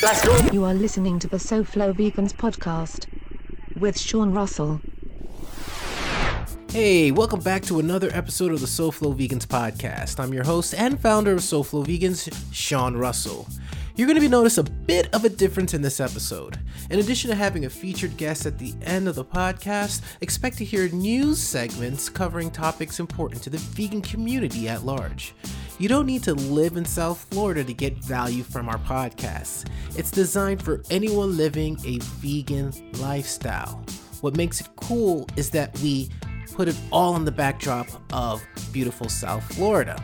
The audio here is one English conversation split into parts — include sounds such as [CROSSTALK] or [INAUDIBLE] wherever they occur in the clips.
Let's go. You are listening to the SoFlo Vegans podcast with Sean Russell. Hey, welcome back to another episode of the SoFlo Vegans podcast. I'm your host and founder of SoFlo Vegans, Sean Russell. You're going to be notice a bit of a difference in this episode. In addition to having a featured guest at the end of the podcast, expect to hear news segments covering topics important to the vegan community at large. You don't need to live in South Florida to get value from our podcasts. It's designed for anyone living a vegan lifestyle. What makes it cool is that we put it all on the backdrop of beautiful South Florida.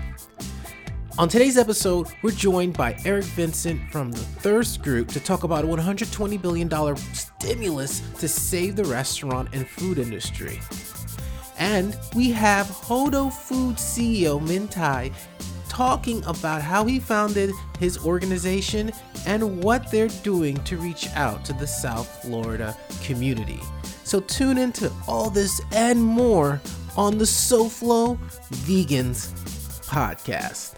On today's episode, we're joined by Eric Vincent from the Thirst Group to talk about a $120 billion stimulus to save the restaurant and food industry. And we have Hodo Food CEO Minh Tsai talking about how he founded his organization and what they're doing to reach out to the South Florida community. So tune into all this and more on the SoFlo Vegans podcast.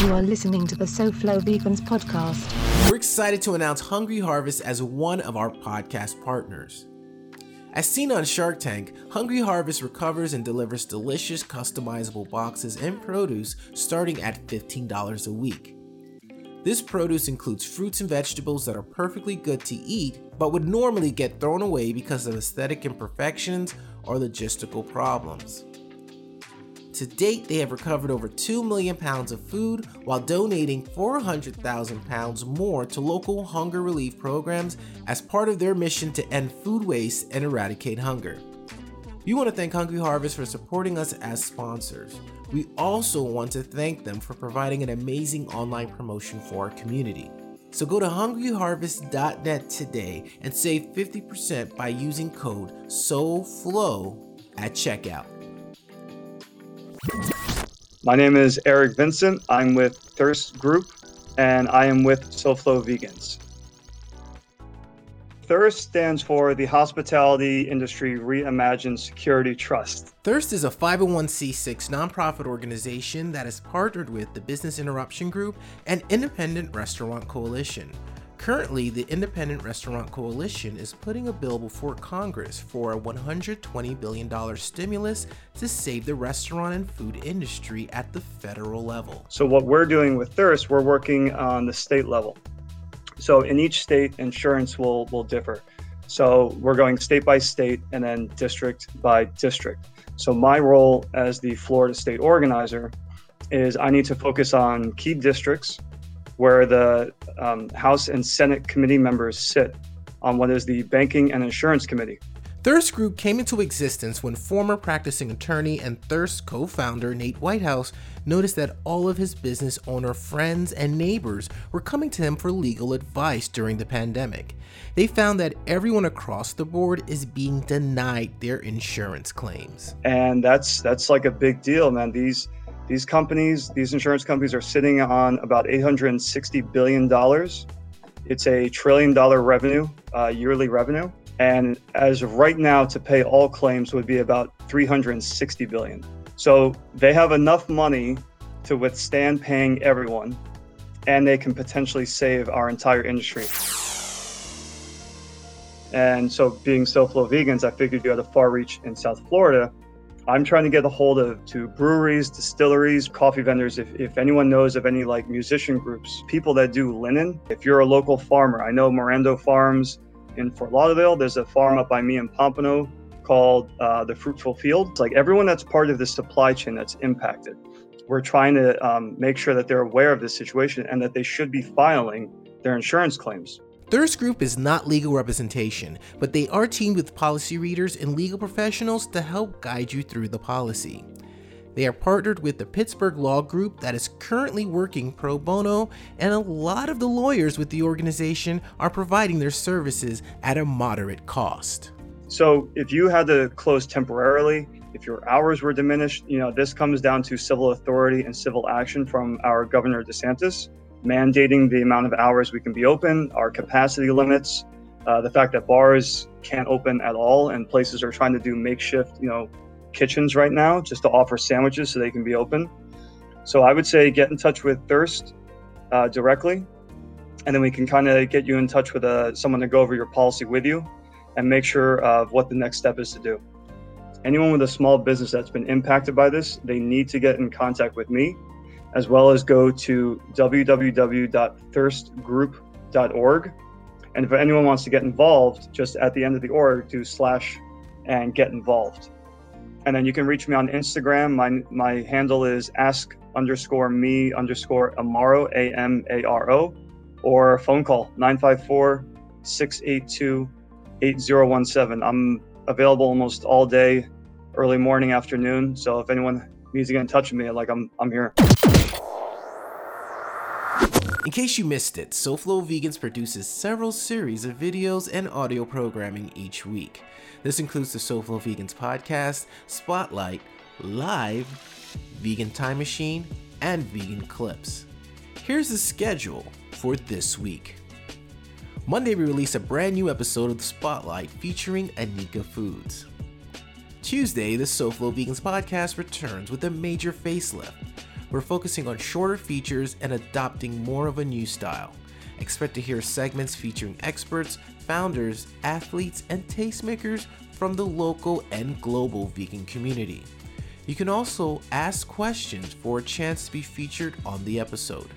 You are listening to the SoFlo Vegans podcast. We're excited to announce Hungry Harvest as one of our podcast partners. As seen on Shark Tank, Hungry Harvest recovers and delivers delicious customizable boxes and produce starting at $15 a week. This produce includes fruits and vegetables that are perfectly good to eat, but would normally get thrown away because of aesthetic imperfections or logistical problems. To date, they have recovered over 2 million pounds of food while donating 400,000 pounds more to local hunger relief programs as part of their mission to end food waste and eradicate hunger. We want to thank Hungry Harvest for supporting us as sponsors. We also want to thank them for providing an amazing online promotion for our community. So go to hungryharvest.net today and save 50% by using code SOFLOW at checkout. My name is Eric Vincent. I'm with Thirst Group and I am with SoFlo Vegans. Thirst stands for the Hospitality Industry Reimagined Security Trust. Thirst is a 501c6 nonprofit organization that is partnered with the Business Interruption Group and Independent Restaurant Coalition. Currently, the Independent Restaurant Coalition is putting a bill before Congress for a $120 billion stimulus to save the restaurant and food industry at the federal level. So, what we're doing with Thirst, we're working on the state level. So, in each state, insurance will, will differ. So, we're going state by state and then district by district. So, my role as the Florida state organizer is I need to focus on key districts where the um, House and Senate committee members sit on what is the Banking and Insurance Committee. Thirst Group came into existence when former practicing attorney and Thirst co founder Nate Whitehouse noticed that all of his business owner friends and neighbors were coming to him for legal advice during the pandemic. They found that everyone across the board is being denied their insurance claims. And that's that's like a big deal, man. These these companies, these insurance companies, are sitting on about 860 billion dollars. It's a trillion dollar revenue, uh, yearly revenue, and as of right now, to pay all claims would be about 360 billion. So they have enough money to withstand paying everyone, and they can potentially save our entire industry. And so, being SoFlo Vegans, I figured you had a far reach in South Florida I'm trying to get a hold of to breweries, distilleries, coffee vendors. If, if anyone knows of any like musician groups, people that do linen, if you're a local farmer, I know Marando Farms in Fort Lauderdale. There's a farm up by me in Pompano called uh, the Fruitful Field. It's like everyone that's part of the supply chain that's impacted. We're trying to um, make sure that they're aware of this situation and that they should be filing their insurance claims. Thirst Group is not legal representation, but they are teamed with policy readers and legal professionals to help guide you through the policy. They are partnered with the Pittsburgh Law Group that is currently working pro bono, and a lot of the lawyers with the organization are providing their services at a moderate cost. So, if you had to close temporarily, if your hours were diminished, you know, this comes down to civil authority and civil action from our Governor DeSantis mandating the amount of hours we can be open, our capacity limits, uh, the fact that bars can't open at all and places are trying to do makeshift, you know, kitchens right now just to offer sandwiches so they can be open. So I would say get in touch with Thirst uh, directly. and then we can kind of get you in touch with uh, someone to go over your policy with you and make sure of what the next step is to do. Anyone with a small business that's been impacted by this, they need to get in contact with me, as well as go to www.thirstgroup.org. And if anyone wants to get involved, just at the end of the org, do slash and get involved. And then you can reach me on Instagram. My my handle is ask underscore me underscore Amaro, A M A R O, or phone call 954 682 8017. I'm available almost all day, early morning, afternoon. So if anyone needs to get in touch with me, like I'm, I'm here. In case you missed it, SoFlo Vegans produces several series of videos and audio programming each week. This includes the SoFlo Vegans podcast, Spotlight, Live, Vegan Time Machine, and Vegan Clips. Here's the schedule for this week. Monday, we release a brand new episode of The Spotlight featuring Anika Foods. Tuesday, the SoFlo Vegans podcast returns with a major facelift. We're focusing on shorter features and adopting more of a new style. Expect to hear segments featuring experts, founders, athletes, and tastemakers from the local and global vegan community. You can also ask questions for a chance to be featured on the episode.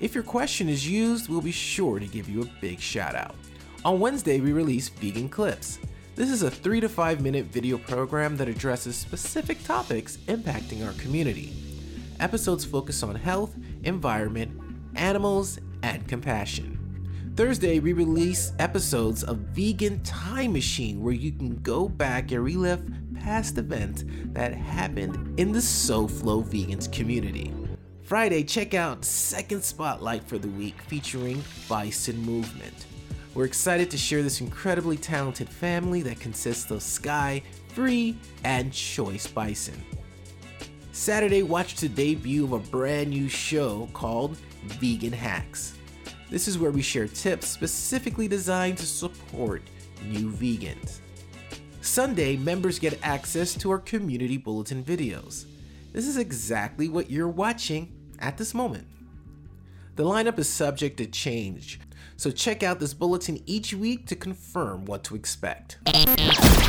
If your question is used, we'll be sure to give you a big shout out. On Wednesday, we release Vegan Clips. This is a 3 to 5 minute video program that addresses specific topics impacting our community. Episodes focus on health, environment, animals, and compassion. Thursday, we release episodes of Vegan Time Machine where you can go back and relive past events that happened in the SoFlo Vegans community. Friday, check out Second Spotlight for the week featuring Bison Movement. We're excited to share this incredibly talented family that consists of Sky, Free, and Choice Bison. Saturday, watch the debut of a brand new show called Vegan Hacks. This is where we share tips specifically designed to support new vegans. Sunday, members get access to our community bulletin videos. This is exactly what you're watching at this moment. The lineup is subject to change, so check out this bulletin each week to confirm what to expect.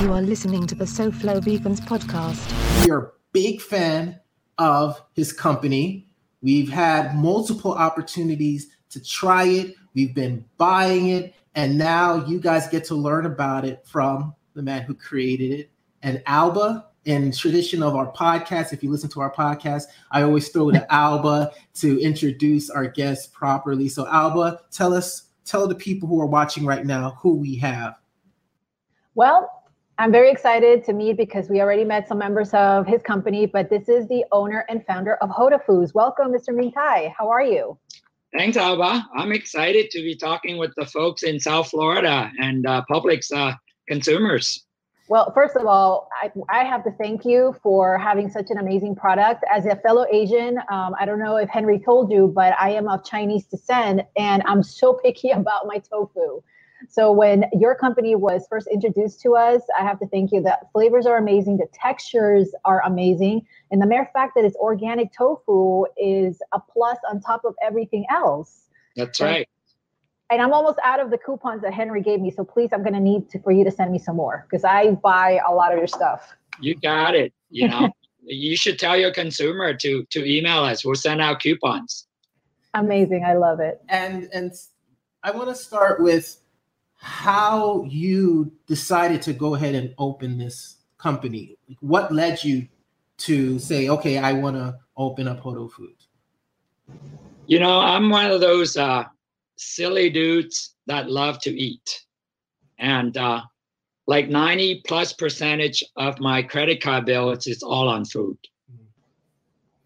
You are listening to the SoFlo Vegans podcast. We are a big fan of his company. We've had multiple opportunities to try it. We've been buying it, and now you guys get to learn about it from the man who created it. And Alba, in tradition of our podcast, if you listen to our podcast, I always throw to [LAUGHS] Alba to introduce our guests properly. So Alba, tell us, tell the people who are watching right now who we have. Well, I'm very excited to meet because we already met some members of his company, but this is the owner and founder of Hodo Foods. Welcome, Mr. Minh Tsai. How are you? Thanks, Alba. I'm excited to be talking with the folks in South Florida and uh, Publix uh, consumers. Well, first of all, I, I, have to thank you for having such an amazing product. As a fellow Asian, um, I don't know if Henry told you, but I am of Chinese descent and I'm so [LAUGHS] picky about my tofu. So when your company was first introduced to us, I have to thank you. The flavors are amazing, the textures are amazing, and the mere fact that it's organic tofu is a plus on top of everything else. That's right and I'm almost out of the coupons that Henry gave me. So please, I'm going to need for you to send me some more because I buy a lot of your stuff. You got it. You know, [LAUGHS] you should tell your consumer to to email us. We'll send out coupons. Amazing. I love it. And and I want to start with how you decided to go ahead and open this company. What led you to say, okay, I want to open up Hodo Food? You know, I'm one of those uh, silly dudes that love to eat. And uh, like 90 plus percentage of my credit card bills is all on food.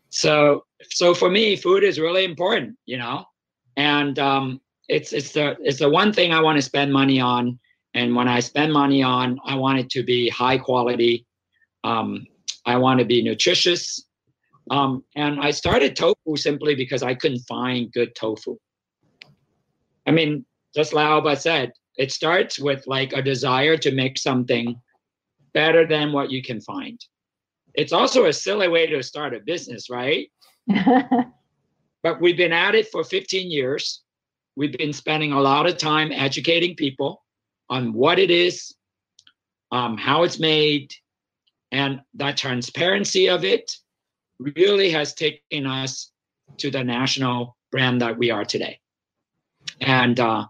So so for me, food is really important, you know, and um, it's it's the it's the one thing I want to spend money on. And when I spend money on, I want it to be high quality. Um, I want to be nutritious. Um, and I started tofu simply because I couldn't find good tofu. I mean, just like Alba said, it starts with like a desire to make something better than what you can find. It's also a silly way to start a business, right? [LAUGHS] but we've been at it for 15 years. We've been spending a lot of time educating people on what it is, um, how it's made, and that transparency of it really has taken us to the national brand that we are today. And uh,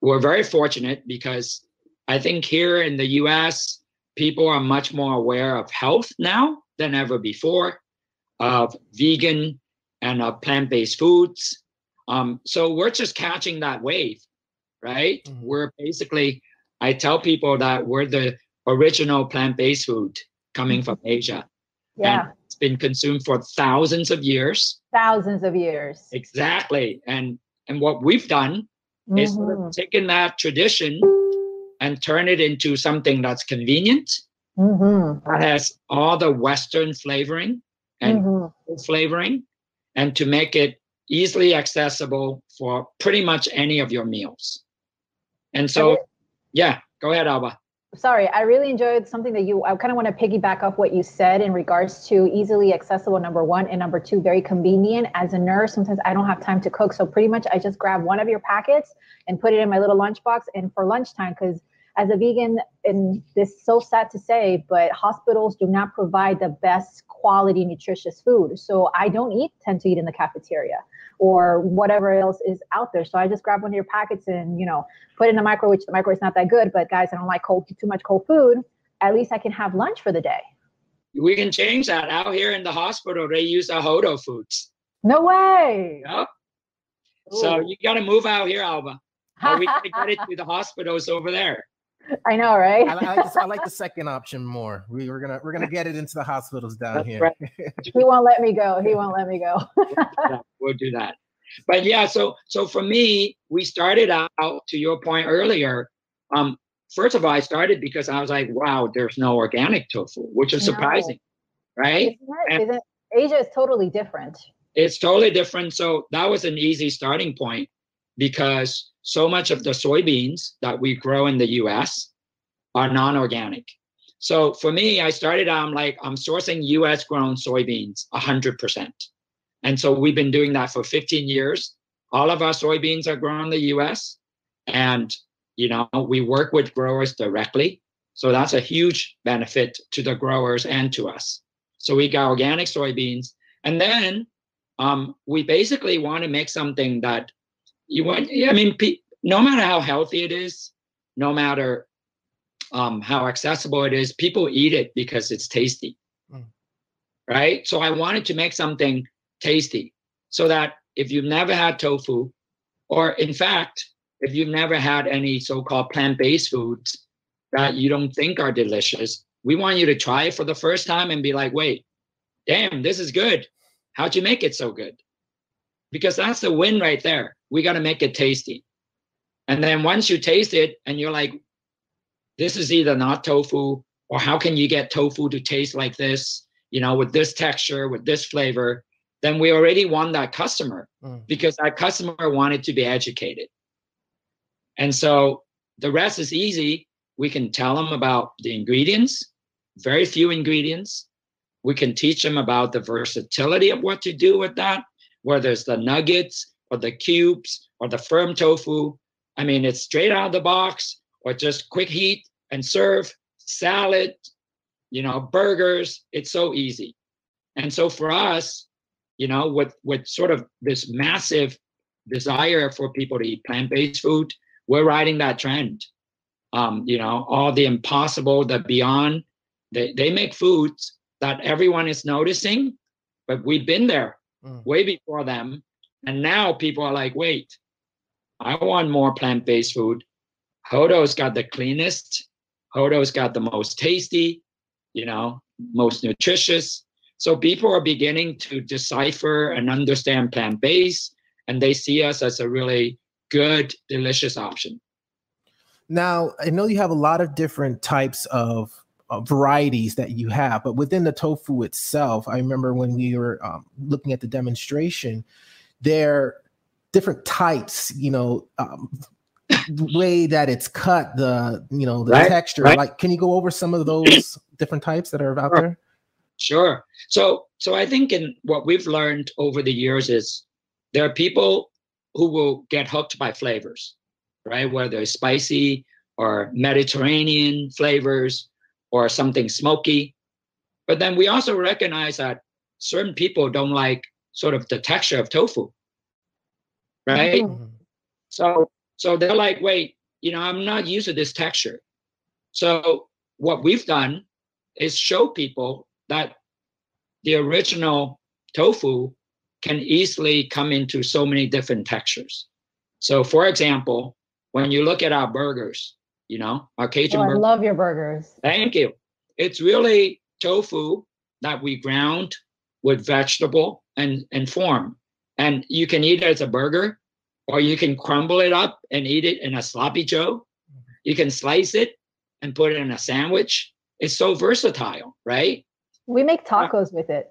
we're very fortunate because I think here in the US, people are much more aware of health now than ever before, of vegan and of plant based foods. Um, so we're just catching that wave, right? Mm-hmm. We're basically, I tell people that we're the original plant based food coming from Asia. Yeah. And it's been consumed for thousands of years. Thousands of years. Exactly. And and what we've done mm-hmm. is mm-hmm. taken that tradition and turn it into something that's convenient, mm-hmm. that has all the Western flavoring and mm-hmm. flavoring, and to make it easily accessible for pretty much any of your meals. And so, yeah, go ahead, Alba sorry, I really enjoyed something that you, I kind of want to piggyback off what you said in regards to easily accessible, number one, and number two, very convenient. As a nurse, sometimes I don't have time to cook. So pretty much I just grab one of your packets and put it in my little lunchbox and for lunchtime, because as a vegan, and this is so sad to say, but hospitals do not provide the best quality nutritious food. So I don't eat, tend to eat in the cafeteria or whatever else is out there. So I just grab one of your packets and, you know, put it in the microwave, which the microwave's not that good, but guys, I don't like cold, too much cold food. At least I can have lunch for the day. We can change that. Out here in the hospital, they use the Hodo foods. No way. Yep. So you got to move out here, Alba. [LAUGHS] Or we can get it to the hospitals over there. I know, right? I, I, like the, I, like the, second option more. We, are gonna we're gonna get it into the hospitals down That's here. Right. [LAUGHS] he won't let me go. He won't let me go. we'll do that. But yeah, so so for me, we started out to your point earlier. Um, first of all, I started because I was like, wow, there's no organic tofu, which is no. surprising, right? Isn't Isn't, Asia is totally different. It's totally different. So that was an easy starting point because so much of the soybeans that we grow in the US are non organic. So for me, I started I'm like, I'm sourcing US grown soybeans 100%. And so we've been doing that for 15 years. All of our soybeans are grown in the US. And, you know, we work with growers directly. So that's a huge benefit to the growers and to us. So we got organic soybeans. And then um, we basically want to make something that you want i mean no matter how healthy it is no matter um, how accessible it is people eat it because it's tasty. Mm. right? So i wanted to make something tasty so that if you've never had tofu or in fact if you've never had any so-called plant-based foods that you don't think are delicious we want you to try it for the first time and be like wait damn this is good. How'd you make it so good because that's the win right there. We got to make it tasty. And then once you taste it and you're like, this is either not tofu or how can you get tofu to taste like this, you know, with this texture, with this flavor, then we already won that customer mm. because that customer wanted to be educated. And so the rest is easy. We can tell them about the ingredients, very few ingredients. We can teach them about the versatility of what to do with that whether it's the nuggets or the cubes or the firm tofu. I mean, it's straight out of the box or just quick heat and serve, salad, you know, burgers. It's so easy. And so for us, you know, with with sort of this massive desire for people to eat plant-based food, we're riding that trend. Um, you know, all the impossible, the beyond, they, they make foods that everyone is noticing, but we've been there mm. way before them. And now people are like, wait, I want more plant based food. Hodo's got the cleanest, Hodo's got the most tasty, you know, most nutritious. So people are beginning to decipher and understand plant based, and they see us as a really good, delicious option. Now, I know you have a lot of different types of uh, varieties that you have. But within the tofu itself, I remember when we were um, looking at the demonstration, there are different types, you know, um, way that it's cut, the you know the right, texture. Right. Like, can you go over some of those [CLEARS THROAT] different types that are out sure. there? Sure. So, so I think in what we've learned over the years is there are people who will get hooked by flavors, right? Whether it's spicy or Mediterranean flavors or something smoky. But then we also recognize that certain people don't like sort of the texture of tofu, right? Mm-hmm. So so they're like, wait, you know, I'm not used to this texture. So what we've done is show people that the original tofu can easily come into so many different textures. So, for example, when you look at our burgers, you know, our Cajun oh, I love your burgers. Thank you. It's really tofu that we ground with vegetable and, and form. And you can eat it as a burger, or you can crumble it up and eat it in a sloppy joe. You can slice it and put it in a sandwich. It's so versatile, right? We make tacos uh, with it.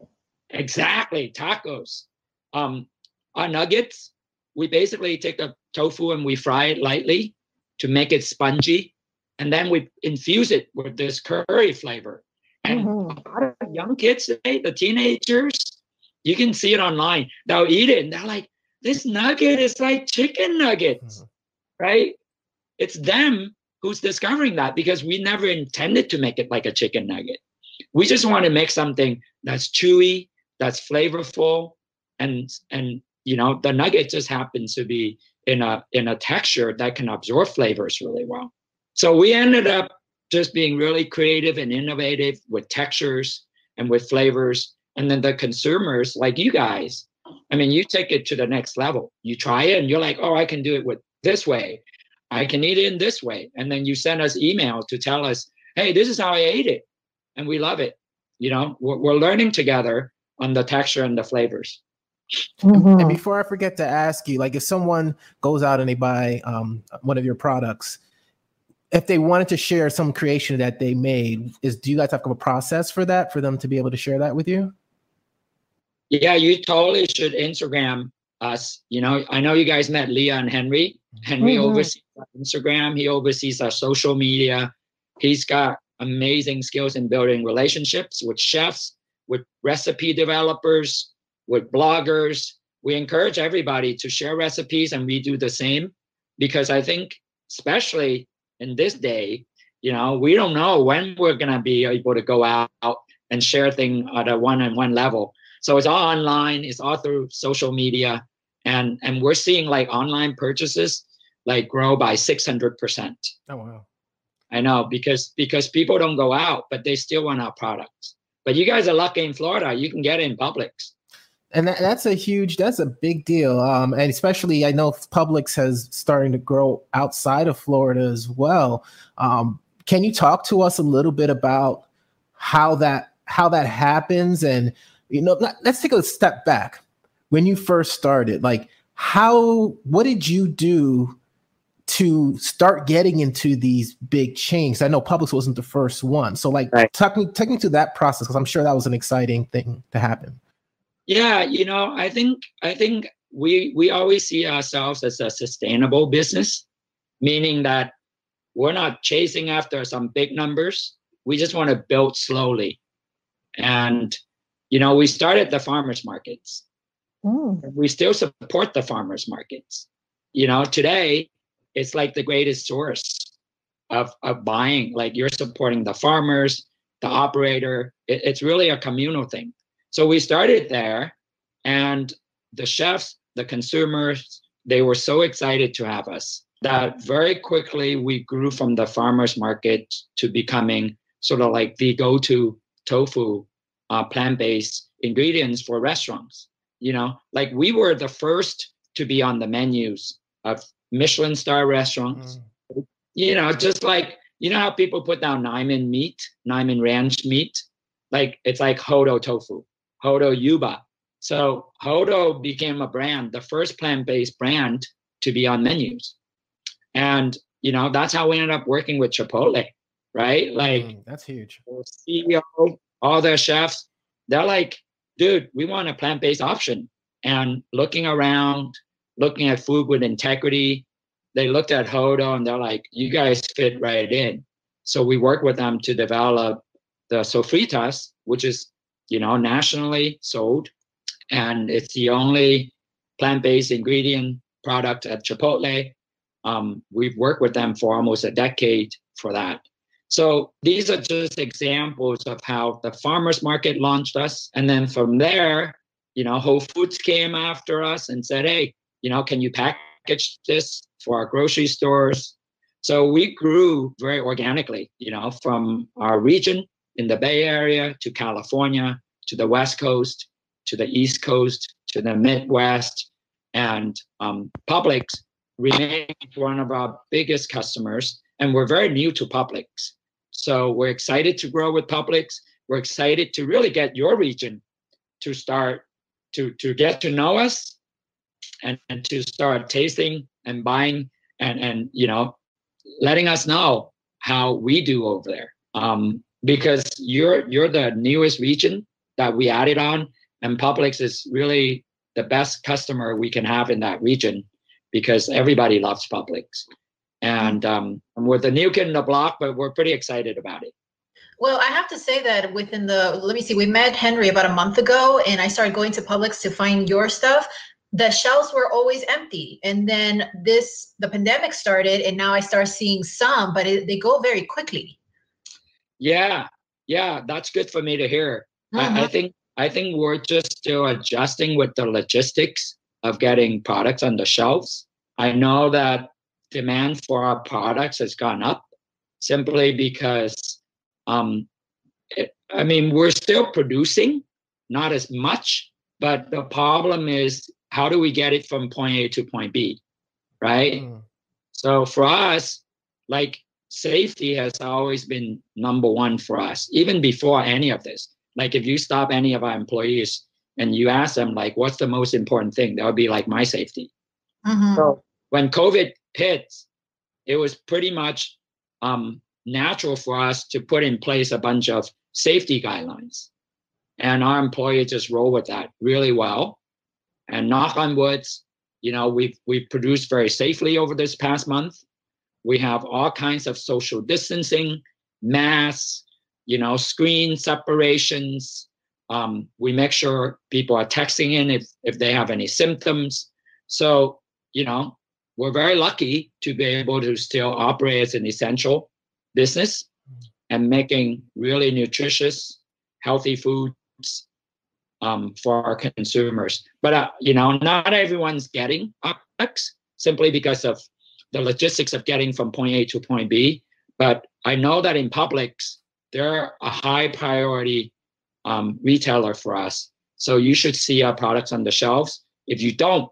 Exactly, tacos. Um, our nuggets, we basically take the tofu and we fry it lightly to make it spongy, and then we infuse it with this curry flavor. And mm-hmm. A lot of young kids today, the teenagers, you can see it online. They'll eat it and they're like, "This nugget is like chicken nuggets," mm-hmm. right? It's them who's discovering that because we never intended to make it like a chicken nugget. We just want to make something that's chewy, that's flavorful, and and you know the nugget just happens to be in a in a texture that can absorb flavors really well. So we ended up just being really creative and innovative with textures and with flavors. And then the consumers, like you guys, I mean, you take it to the next level. You try it and you're like, oh, I can do it with this way. I can eat it in this way. And then you send us email to tell us, hey, this is how I ate it. And we love it. You know, we're, we're learning together on the texture and the flavors. Mm-hmm. And before I forget to ask you, like if someone goes out and they buy um, one of your products, if they wanted to share some creation that they made, is do you guys have a process for that for them to be able to share that with you? Yeah, you totally should Instagram us. You know, I know you guys met Leah and Henry. Henry mm-hmm. oversees Instagram. He oversees our social media. He's got amazing skills in building relationships with chefs, with recipe developers, with bloggers. We encourage everybody to share recipes and we do the same because I think, especially in this day, you know, we don't know when we're going to be able to go out and share things at a one on one level. So it's all online, it's all through social media. And, and we're seeing like online purchases like grow by 600%. Oh, wow. I know because because people don't go out, but they still want our products. But you guys are lucky in Florida; you can get it in Publix and that, that's a huge that's a big deal um, and especially i know publix has starting to grow outside of florida as well. Um, can you talk to us a little bit about how that how that happens? And you know let's take a step back. When you first started like how what did you do to start getting into these big chains? I know publix wasn't the first one. So like right. talk me take me to that process because i'm sure that was an exciting thing to happen yeah, you know, I think I think we we always see ourselves as a sustainable business, meaning that we're not chasing after some big numbers. We just want to build slowly. And you know, we started the farmers markets. Mm. We still support the farmers markets. You know, today it's like the greatest source of of buying. Like you're supporting the farmers, the operator. It, it's really a communal thing. So we started there, and the chefs, the consumers, they were so excited to have us that very quickly we grew from the farmers market to becoming sort of like the go-to tofu uh, plant-based ingredients for restaurants. You know, like we were the first to be on the menus of Michelin star restaurants. Mm. You know, just like you know how people put down Niman meat, Niman ranch meat, like it's like Hodo tofu. Hodo Yuba. So Hodo became a brand, the first plant-based brand to be on menus. And you know, that's how we ended up working with Chipotle, right? Like mm, that's huge. CEO, all their chefs, they're like, dude, we want a plant-based option. And looking around, looking at food with integrity, they looked at Hodo and they're like, you guys fit right in. So we worked with them to develop the sofritas, which is you know, nationally sold. And it's the only plant-based ingredient product at Chipotle. Um, we've worked with them for almost a decade for that. So these are just examples of how the farmers market launched us. And then from there, you know, Whole Foods came after us and said, hey, you know, can you package this for our grocery stores? So we grew very organically, you know, from our region in the Bay Area to California to the West Coast to the East Coast to the Midwest. And um, Publix remains one of our biggest customers. And we're very new to Publix. So we're excited to grow with Publix. We're excited to really get your region to start to, to get to know us and, and to start tasting and buying and, and you know letting us know how we do over there. Um, because you're you're the newest region that we added on, and Publix is really the best customer we can have in that region because everybody loves Publix. And um, we're the new kid in the block, but we're pretty excited about it. Well, I have to say that within the let me see, we met Henry about a month ago, and I started going to Publix to find your stuff. The shelves were always empty, and then this the pandemic started, and now I start seeing some, but it, they go very quickly. Yeah, yeah, that's good for me to hear. I, I Mhm. think I think we're just still adjusting with the logistics of getting products on the shelves. I know that demand for our products has gone up simply because um, it, I mean we're still producing, not as much, but the problem is how do we get it from point A to point B, right? Mm. So for us, like safety has always been number one for us, even before any of this. Like if you stop any of our employees and you ask them like, what's the most important thing? That would be like my safety. Mhm. So when COVID hit, it was pretty much um, natural for us to put in place a bunch of safety guidelines. And our employees just roll with that really well. And knock on woods, you know, we've we've produced very safely over this past month. We have all kinds of social distancing, masks, you know, screen separations. Um, we make sure people are texting in if if they have any symptoms. So, you know, we're very lucky to be able to still operate as an essential business and making really nutritious, healthy foods um, for our consumers. But uh, you know, not everyone's getting products simply because of the logistics of getting from point A to point B. But I know that in Publix, they're a high priority um, retailer for us. So you should see our products on the shelves. If you don't,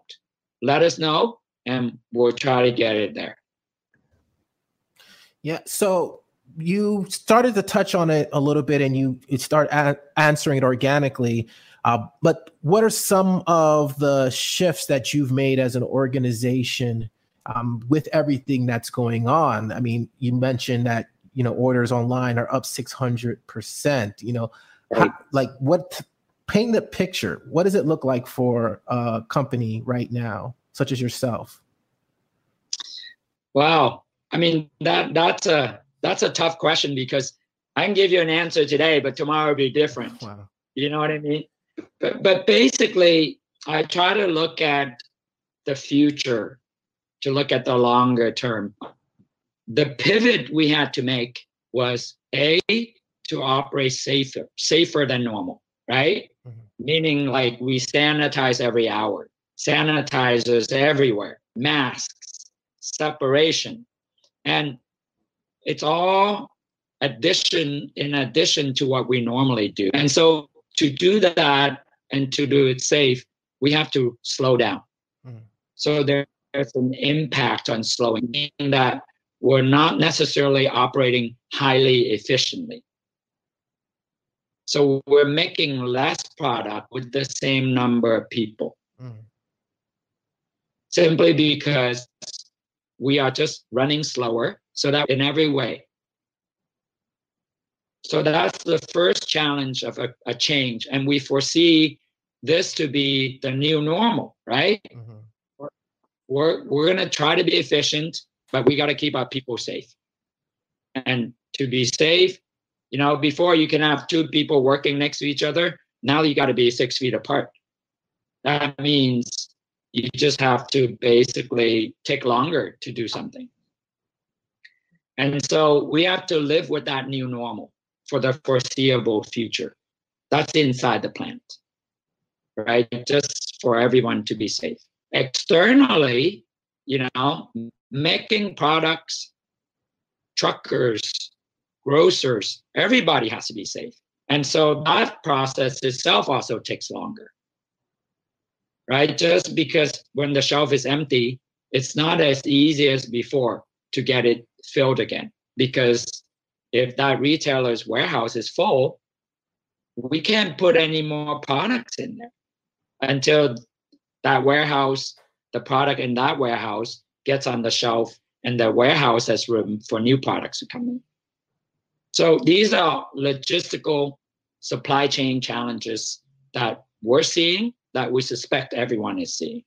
let us know and we'll try to get it there. Yeah. So you started to touch on it a little bit, and you you start a- answering it organically. Uh, but what are some of the shifts that you've made as an organization um, with everything that's going on? I mean, you mentioned that you know orders online are up six hundred percent. You know, how- like what? Paint the picture. What does it look like for a company right now, such as yourself? Wow. I mean that that's a that's a tough question because I can give you an answer today, but tomorrow will be different. Wow. You know what I mean? But but basically, I try to look at the future, to look at the longer term. The pivot we had to make was a to operate safer, safer than normal, right? Mhm. Meaning like we sanitize every hour, sanitizers everywhere, masks, separation, and it's all addition in addition to what we normally do. And so to do that and to do it safe, we have to slow down. Mhm. So there- there's an impact on slowing, meaning that we're not necessarily operating highly efficiently. So we're making less product with the same number of people Mm. simply because we are just running slower so that in every way so that's the first challenge of a, a change and we foresee this to be the new normal right Mhm. We're we're going to try to be efficient but we got to keep our people safe and to be safe you know before you can have two people working next to each other now you got to be six feet apart that means You just have to basically take longer to do something. And so we have to live with that new normal for the foreseeable future. That's inside the plant, right? Just for everyone to be safe. Externally, you know, making products, truckers, grocers, everybody has to be safe. And so that process itself also takes longer, right? Just because when the shelf is empty, it's not as easy as before to get it filled again. Because if that retailer's warehouse is full, we can't put any more products in there until that warehouse, the product in that warehouse gets on the shelf and the warehouse has room for new products to come in. So these are logistical supply chain challenges that we're seeing that we suspect everyone is seeing.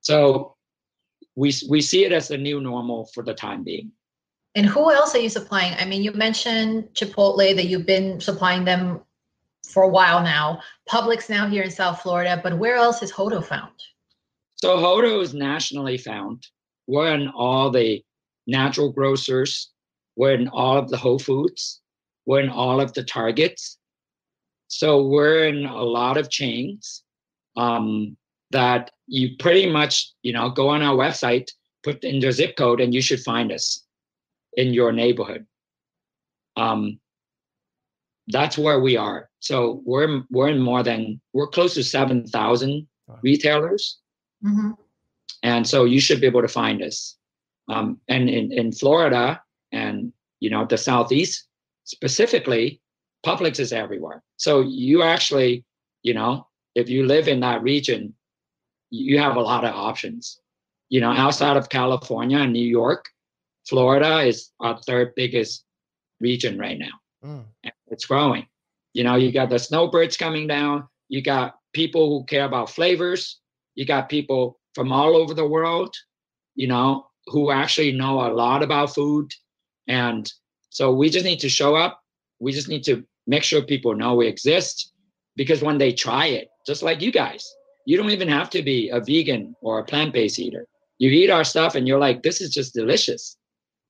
So we, we see it as the new normal for the time being. And who else are you supplying? I mean, you mentioned Chipotle that you've been supplying them for a while now. Publix now here in South Florida, but where else is Hodo found? So Hodo is nationally found. We're in all the natural grocers we're in all of the Whole Foods. We're in all of the Targets. So we're in a lot of chains um, that you pretty much, you know, go on our website, put in your zip code, and you should find us in your neighborhood. Um, that's where we are. So we're we're in more than we're close to seven thousand retailers, mm-hmm. and so you should be able to find us. Um, and in in Florida, and you know the southeast specifically publix is everywhere so you actually you know if you live in that region you have a lot of options you know outside of california and new york florida is our third biggest region right now mm. It's growing you know you got the snowbirds coming down you got people who care about flavors you got people from all over the world you know who actually know a lot about food and so we just need to show up. We just need to make sure people know we exist because when they try it, just like you guys, you don't even have to be a vegan or a plant-based eater. You eat our stuff and you're like, this is just delicious.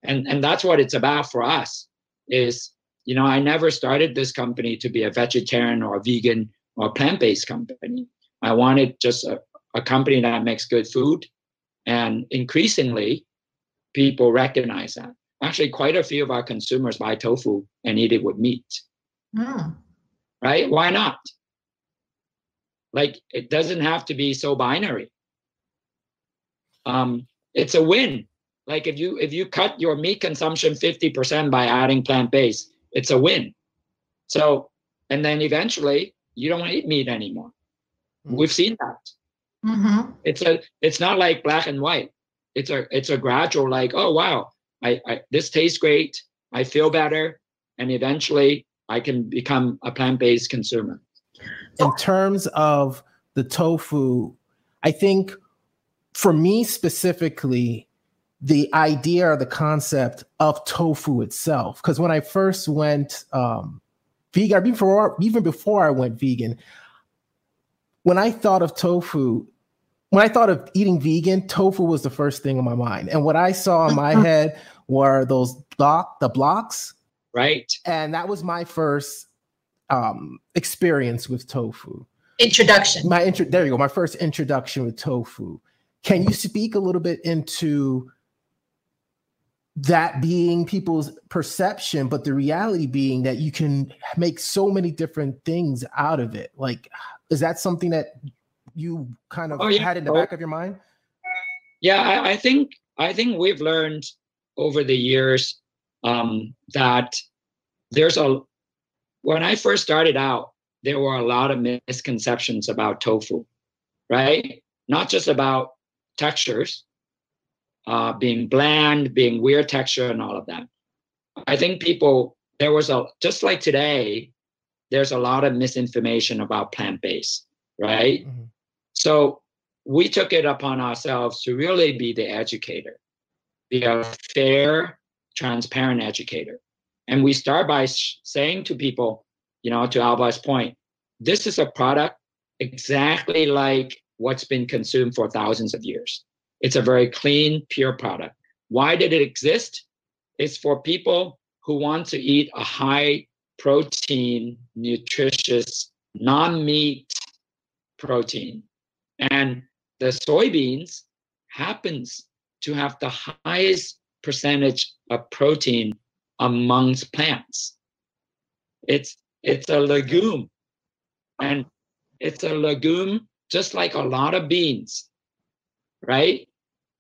And and that's what it's about for us is, you know, I never started this company to be a vegetarian or a vegan or plant-based company. I wanted just a, a company that makes good food. And increasingly, people recognize that actually quite a few of our consumers buy tofu and eat it with meat. Mm. Right? Why not? Like it doesn't have to be so binary. Um, it's a win. Like if you if you cut your meat consumption 50% by adding plant-based, it's a win. So and then eventually you don't eat meat anymore. Mm. We've seen that. Mm-hmm. It's a it's not like black and white. It's a it's a gradual like, oh wow, I, I this tastes great. I feel better, and eventually I can become a plant-based consumer. In terms of the tofu, I think for me specifically, the idea or the concept of tofu itself, because when I first went um, vegan, before even before I went vegan, when I thought of tofu, when I thought of eating vegan, tofu was the first thing in my mind. And what I saw in my head were those block the blocks. Right. And that was my first um experience with tofu. Introduction. My intro there you go. My first introduction with tofu. Can you speak a little bit into that being people's perception, but the reality being that you can make so many different things out of it? Like, is that something that you kind of oh, yeah. had in the back of your mind? Yeah, I, I, think I think we've learned over the years um, that there's a when I first started out, there were a lot of misconceptions about tofu, right? Not just about textures, uh, being bland, being weird texture, and all of that. I think people there was a just like today, there's a lot of misinformation about plant based, right? Mm-hmm. So we took it upon ourselves to really be the educator, be a fair, transparent educator. And we start by saying to people, you know, to Alba's point, this is a product exactly like what's been consumed for thousands of years. It's a very clean, pure product. Why did it exist? It's for people who want to eat a high protein, nutritious, non meat protein. And the soybeans happens to have the highest percentage of protein amongst plants. It's it's a legume. And it's a legume just like a lot of beans, right?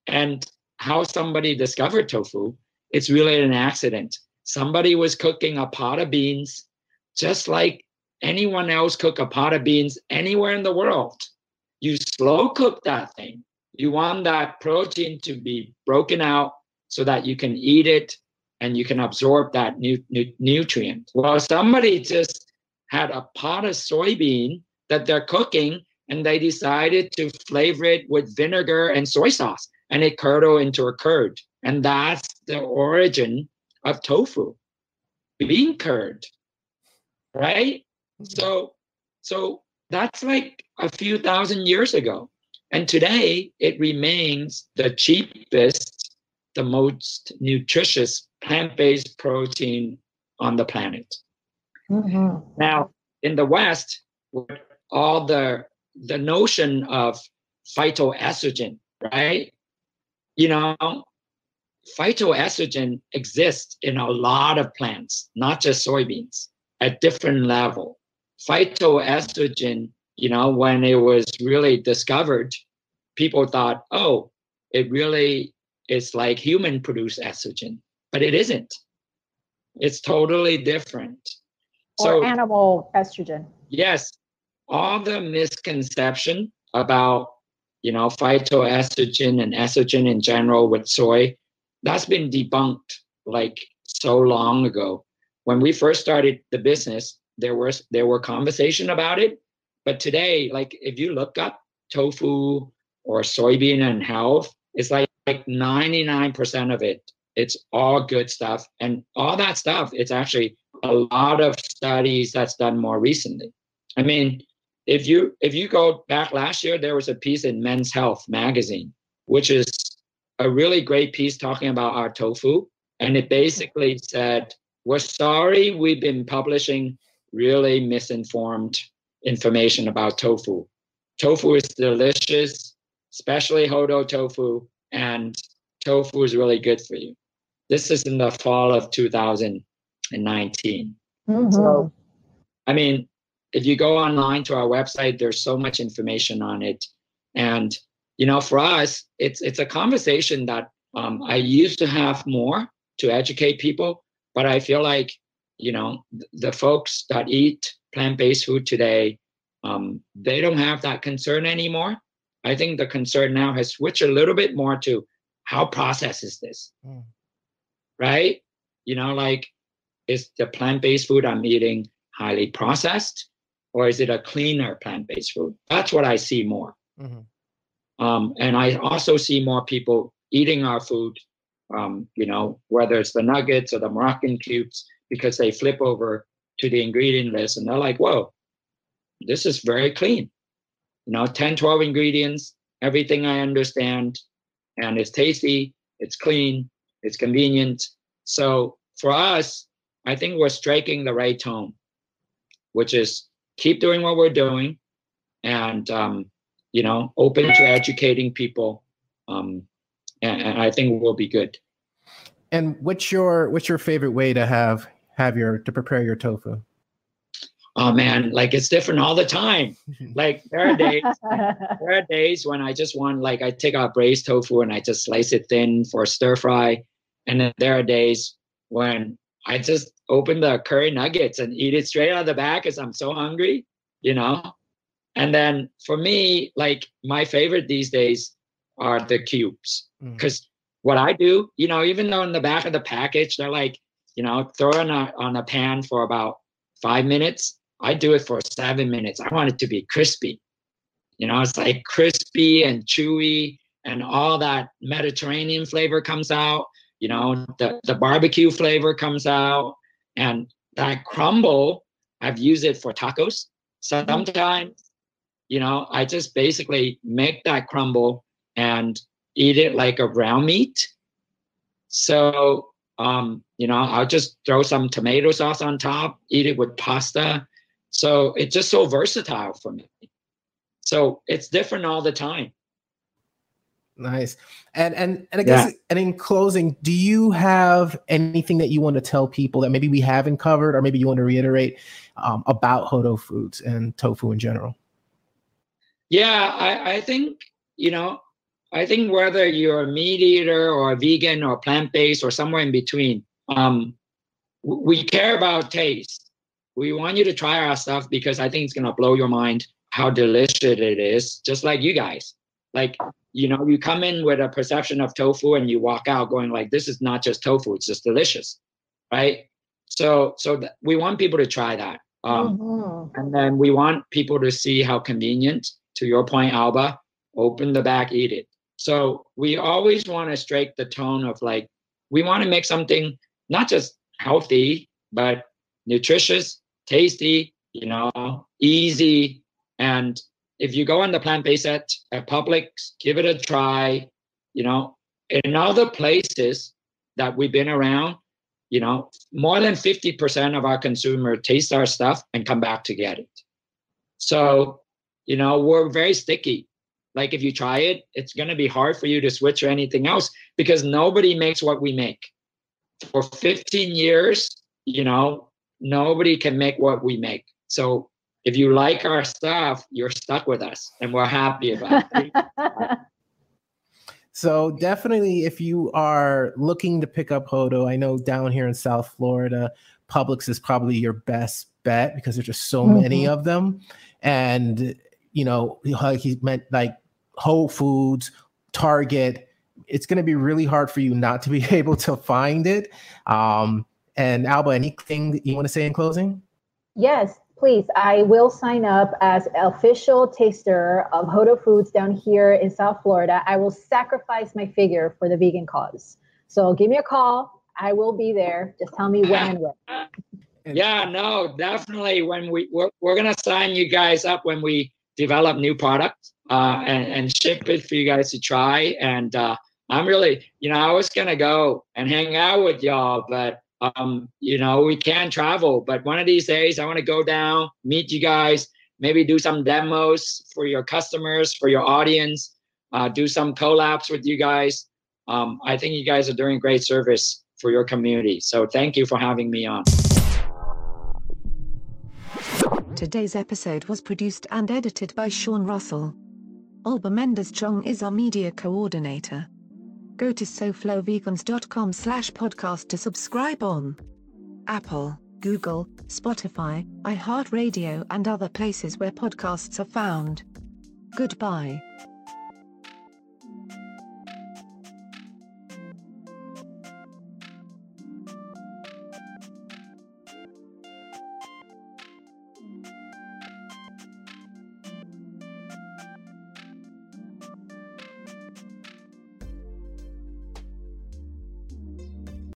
And how somebody discovered tofu, it's really an accident. Somebody was cooking a pot of beans, just like anyone else cook a pot of beans anywhere in the world. You slow cook that thing. You want that protein to be broken out so that you can eat it and you can absorb that nu- nu- nutrient. Well, somebody just had a pot of soybean that they're cooking and they decided to flavor it with vinegar and soy sauce and it curdled into a curd. And that's the origin of tofu, bean curd, right? Mm-hmm. So, so that's like a few thousand years ago. And today it remains the cheapest, the most nutritious plant based protein on the planet. Mm-hmm. Now, in the West, all the the notion of phytoestrogen, right? You know, phytoestrogen exists in a lot of plants, not just soybeans, at different level. Phytoestrogen, you know, when it was really discovered, people thought, oh, it really is like human produced estrogen, but it isn't. It's totally different. Or so, animal estrogen. Yes, all the misconception about you know phytoestrogen and estrogen in general with soy that's been debunked like so long ago. When we first started the business there was there were conversation about it but today like if you look up tofu or soybean and health it's like like 99% of it it's all good stuff. And all that stuff it's actually a lot of studies that's done more recently. I mean if you if you go back last year, there was a piece in Men's Health magazine, which is a really great piece talking about our tofu. And it basically said, We're sorry we've been publishing really misinformed information about tofu. Tofu is delicious, especially Hodo tofu, and tofu is really good for you. This is in the fall of 2019. Mm-hmm. So, I mean, if you go online to our website, there's so much information on it. And you know, for us, it's it's a conversation that um, I used to have more to educate people, but I feel like you know the folks that eat plant-based food today, um, they don't have that concern anymore. I think the concern now has switched a little bit more to how processed is this, mm. right? You know, like is the plant-based food I'm eating highly processed? Or is it a cleaner plant-based food? That's what I see more. Mm-hmm. Um, and I also see more people eating our food, um, you know, whether it's the nuggets or the Moroccan cubes, because they flip over to the ingredient list and they're like, whoa, this is very clean. You know, 10, 12 ingredients, everything I understand, and it's tasty, it's clean, it's convenient. So for us, I think we're striking the right tone, which is keep doing what we're doing and um, you know open to educating people um, and, and, i think we'll be good. And what's your what's your favorite way to have have your to prepare your tofu? Oh man like it's different all the time. [LAUGHS] Like there are days there are days when i just want like i take out braised tofu and i just slice it thin for stir fry. And then there are days when I just open the curry nuggets and eat it straight out of the bag because I'm so hungry, you know. And then for me, like my favorite these days are the cubes because mm. what I do, you know, even though in the back of the package they're like, you know, throw it on a on a pan for about five minutes. I do it for seven minutes. I want it to be crispy. You know, it's like crispy and chewy, and all that Mediterranean flavor comes out you know the, the barbecue flavor comes out and that crumble i've used it for tacos sometimes you know, I just basically make that crumble and eat it like a ground meat. So, um, you know, I'll just throw some tomato sauce on top, eat it with pasta. So it's just so versatile for me. So it's different all the time. Nice. And and and I guess yeah. and in closing, do you have anything that you want to tell people that maybe we haven't covered, or maybe you want to reiterate um, about Hodo Foods and tofu in general? Yeah, I, I think you know, I think whether you're a meat eater or a vegan or plant based or somewhere in between, um, we care about taste. We want you to try our stuff because I think it's gonna blow your mind how delicious it is, just like you guys. Like you know you come in with a perception of tofu and you walk out going like this is not just tofu it's just delicious. Right? So so th- we want people to try that um, mm-hmm. and then we want people to see how convenient to your point alba open the bag eat it. So we always want to strike the tone of like we want to make something not just healthy but nutritious tasty you know easy and if you go on the plant-based at, at Publix, give it a try. You know, in other places that we've been around, you know, more than 50% of our consumer taste our stuff and come back to get it. So, you know, we're very sticky. Like if you try it, it's going to be hard for you to switch or anything else because nobody makes what we make. For 15 years, you know, nobody can make what we make. So if you like our stuff, you're stuck with us, and we're happy about it. [LAUGHS] so definitely, if you are looking to pick up Hodo, I know down here in South Florida, Publix is probably your best bet because there's just so mm-hmm. many of them, and you know, he meant like Whole Foods, Target. It's going to be really hard for you not to be [LAUGHS] able to find it. Um, and Alba, anything you want to say in closing? Yes, please, I will sign up as official taster of Hodo Foods down here in South Florida. I will sacrifice my figure for the vegan cause. So give me a call. I will be there. Just tell me when and where. Yeah, no, definitely. When we we're, we're gonna sign you guys up when we develop new products uh, and, and ship it for you guys to try. And uh, I'm really, you know, I was gonna go and hang out with y'all, but um, you know, we can travel, but one of these days I want to go down, meet you guys, maybe do some demos for your customers, for your audience, uh, do some collabs with you guys. Um, I think you guys are doing great service for your community. So thank you for having me on. Today's episode was produced and edited by Sean Russell. Alba Mendez Chong is our media coordinator. Go to soflovegans.com slash podcast to subscribe on Apple, Google, Spotify, iHeartRadio and other places where podcasts are found. Goodbye.